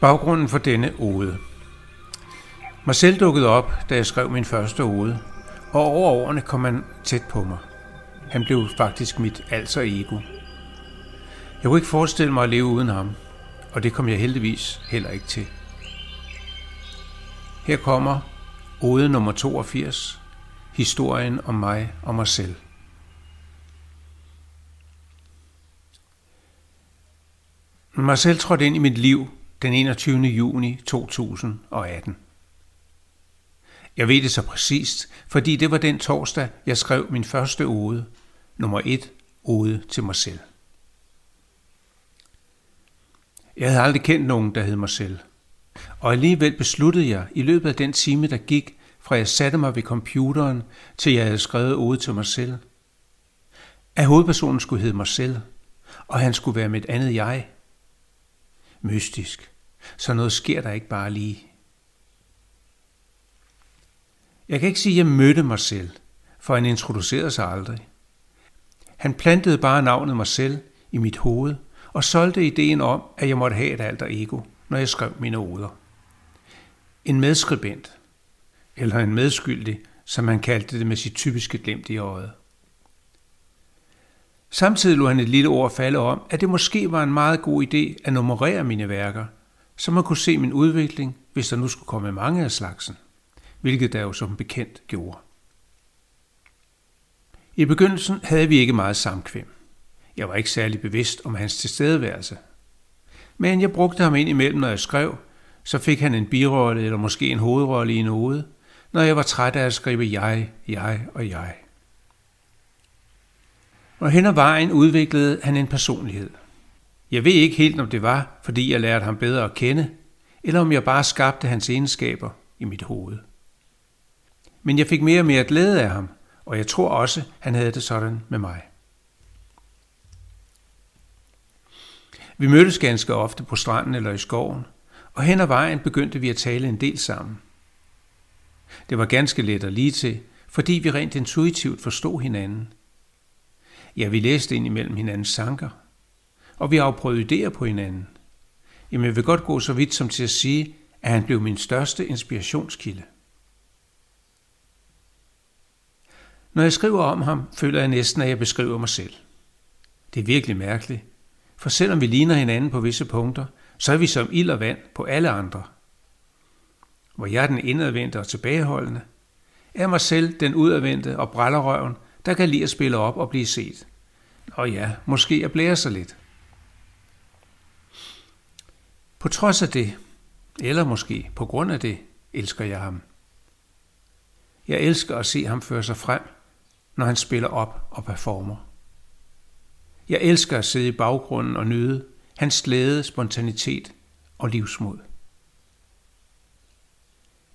Baggrunden for denne ode. Marcel dukkede op, da jeg skrev min første ode, og over årene kom han tæt på mig. Han blev faktisk mit alter ego. Jeg kunne ikke forestille mig at leve uden ham, og det kom jeg heldigvis heller ikke til. Her kommer ode nummer 82, historien om mig og mig selv. Marcel trådte ind i mit liv den 21. juni 2018. Jeg ved det så præcist, fordi det var den torsdag, jeg skrev min første ode, nummer et ode til mig selv. Jeg havde aldrig kendt nogen, der hed mig selv. Og alligevel besluttede jeg i løbet af den time, der gik, fra jeg satte mig ved computeren, til jeg havde skrevet ode til mig selv, at hovedpersonen skulle hedde mig selv, og han skulle være mit andet jeg. Mystisk. Så noget sker der ikke bare lige. Jeg kan ikke sige, at jeg mødte mig selv, for han introducerede sig aldrig. Han plantede bare navnet mig selv i mit hoved og solgte ideen om, at jeg måtte have et alter ego, når jeg skrev mine oder. En medskribent, eller en medskyldig, som han kaldte det med sit typiske glimt i øjet. Samtidig lå han et lille ord falde om, at det måske var en meget god idé at nummerere mine værker, så man kunne se min udvikling, hvis der nu skulle komme mange af slagsen, hvilket der jo som bekendt gjorde. I begyndelsen havde vi ikke meget samkvem. Jeg var ikke særlig bevidst om hans tilstedeværelse. Men jeg brugte ham ind imellem, når jeg skrev, så fik han en birolle eller måske en hovedrolle i en ode, når jeg var træt af at skrive jeg, jeg og jeg. Og hen ad vejen udviklede han en personlighed. Jeg ved ikke helt, om det var, fordi jeg lærte ham bedre at kende, eller om jeg bare skabte hans egenskaber i mit hoved. Men jeg fik mere og mere glæde af ham, og jeg tror også, han havde det sådan med mig. Vi mødtes ganske ofte på stranden eller i skoven, og hen ad vejen begyndte vi at tale en del sammen. Det var ganske let at lige til, fordi vi rent intuitivt forstod hinanden. Ja, vi læste ind imellem hinandens tanker, og vi afprøvede idéer på hinanden. Jamen, jeg vil godt gå så vidt som til at sige, at han blev min største inspirationskilde. Når jeg skriver om ham, føler jeg næsten, at jeg beskriver mig selv. Det er virkelig mærkeligt, for selvom vi ligner hinanden på visse punkter, så er vi som ild og vand på alle andre. Hvor jeg er den indadvendte og tilbageholdende, er mig selv den udadvendte og brællerøven, der kan lide at spille op og blive set. Og ja, måske jeg blære sig lidt. På trods af det, eller måske på grund af det, elsker jeg ham. Jeg elsker at se ham føre sig frem, når han spiller op og performer. Jeg elsker at sidde i baggrunden og nyde hans glæde, spontanitet og livsmod.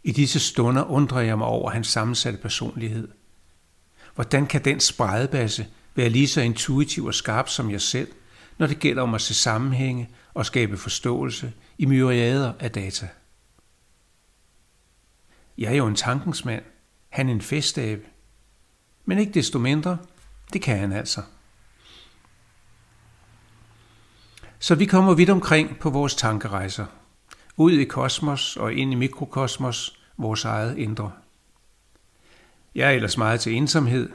I disse stunder undrer jeg mig over hans sammensatte personlighed. Hvordan kan den spredebasse være lige så intuitiv og skarp som jeg selv, når det gælder om at se sammenhænge og skabe forståelse i myriader af data? Jeg er jo en tankensmand, han en festabe, men ikke desto mindre, det kan han altså. Så vi kommer vidt omkring på vores tankerejser. Ud i kosmos og ind i mikrokosmos, vores eget indre. Jeg er ellers meget til ensomhed,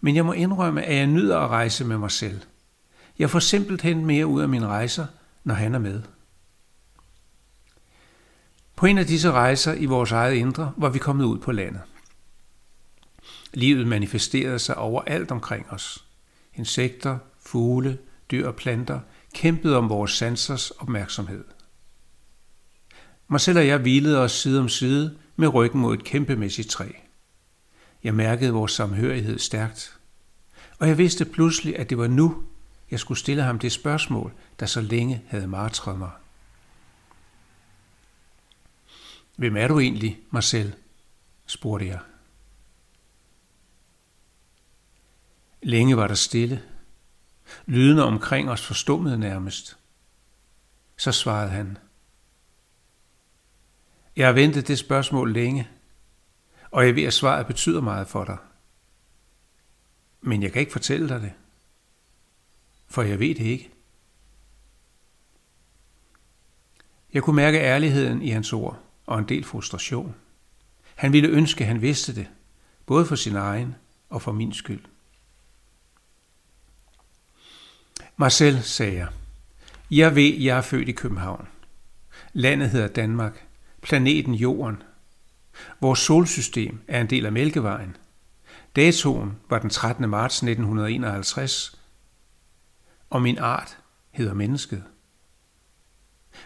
men jeg må indrømme, at jeg nyder at rejse med mig selv. Jeg får simpelthen mere ud af mine rejser, når han er med. På en af disse rejser i vores eget indre var vi kommet ud på landet. Livet manifesterede sig overalt omkring os. Insekter, fugle, dyr og planter kæmpede om vores sansers opmærksomhed. Marcel og jeg hvilede os side om side med ryggen mod et kæmpemæssigt træ. Jeg mærkede vores samhørighed stærkt. Og jeg vidste pludselig, at det var nu, jeg skulle stille ham det spørgsmål, der så længe havde martret mig. Hvem er du egentlig, Marcel? spurgte jeg. Længe var der stille. Lydene omkring os forstummede nærmest. Så svarede han. Jeg har ventet det spørgsmål længe, og jeg ved, at svaret betyder meget for dig. Men jeg kan ikke fortælle dig det, for jeg ved det ikke. Jeg kunne mærke ærligheden i hans ord og en del frustration. Han ville ønske, han vidste det, både for sin egen og for min skyld. Marcel, sagde jeg. Jeg ved, jeg er født i København. Landet hedder Danmark. Planeten Jorden. Vores solsystem er en del af Mælkevejen. Datoen var den 13. marts 1951, og min art hedder mennesket.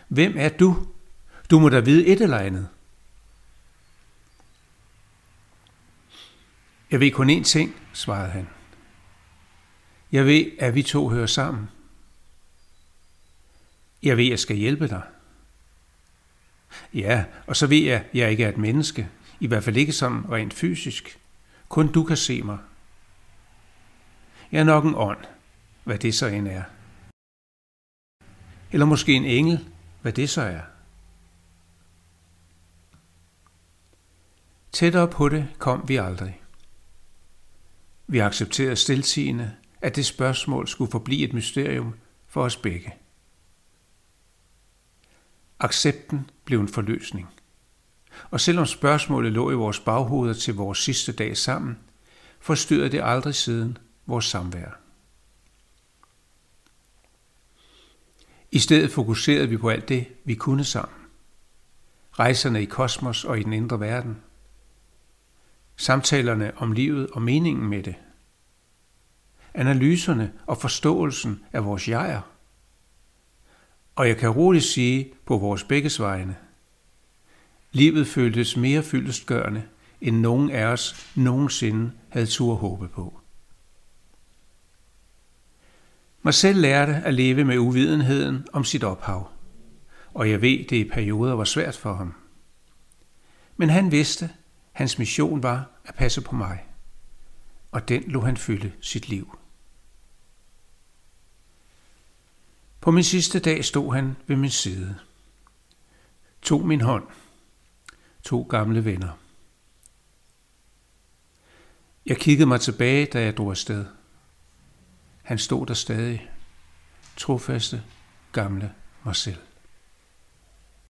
Hvem er du? Du må da vide et eller andet. Jeg ved kun én ting, svarede han. Jeg ved, at vi to hører sammen. Jeg ved, at jeg skal hjælpe dig. Ja, og så ved jeg, at jeg ikke er et menneske. I hvert fald ikke som rent fysisk. Kun du kan se mig. Jeg er nok en ånd, hvad det så end er. Eller måske en engel, hvad det så er. Tættere på det kom vi aldrig. Vi accepterede stiltigende, at det spørgsmål skulle forblive et mysterium for os begge. Accepten blev en forløsning. Og selvom spørgsmålet lå i vores baghoveder til vores sidste dag sammen, forstyrrede det aldrig siden vores samvær. I stedet fokuserede vi på alt det, vi kunne sammen. Rejserne i kosmos og i den indre verden. Samtalerne om livet og meningen med det. Analyserne og forståelsen af vores jeger. Og jeg kan roligt sige på vores begges vegne. Livet føltes mere fyldestgørende, end nogen af os nogensinde havde tur håbe på. Marcel lærte at leve med uvidenheden om sit ophav, og jeg ved, det i perioder var svært for ham. Men han vidste, hans mission var at passe på mig, og den lå han fylde sit liv. På min sidste dag stod han ved min side. Tog min hånd. To gamle venner. Jeg kiggede mig tilbage, da jeg drog afsted. Han stod der stadig. Trofaste, gamle Marcel.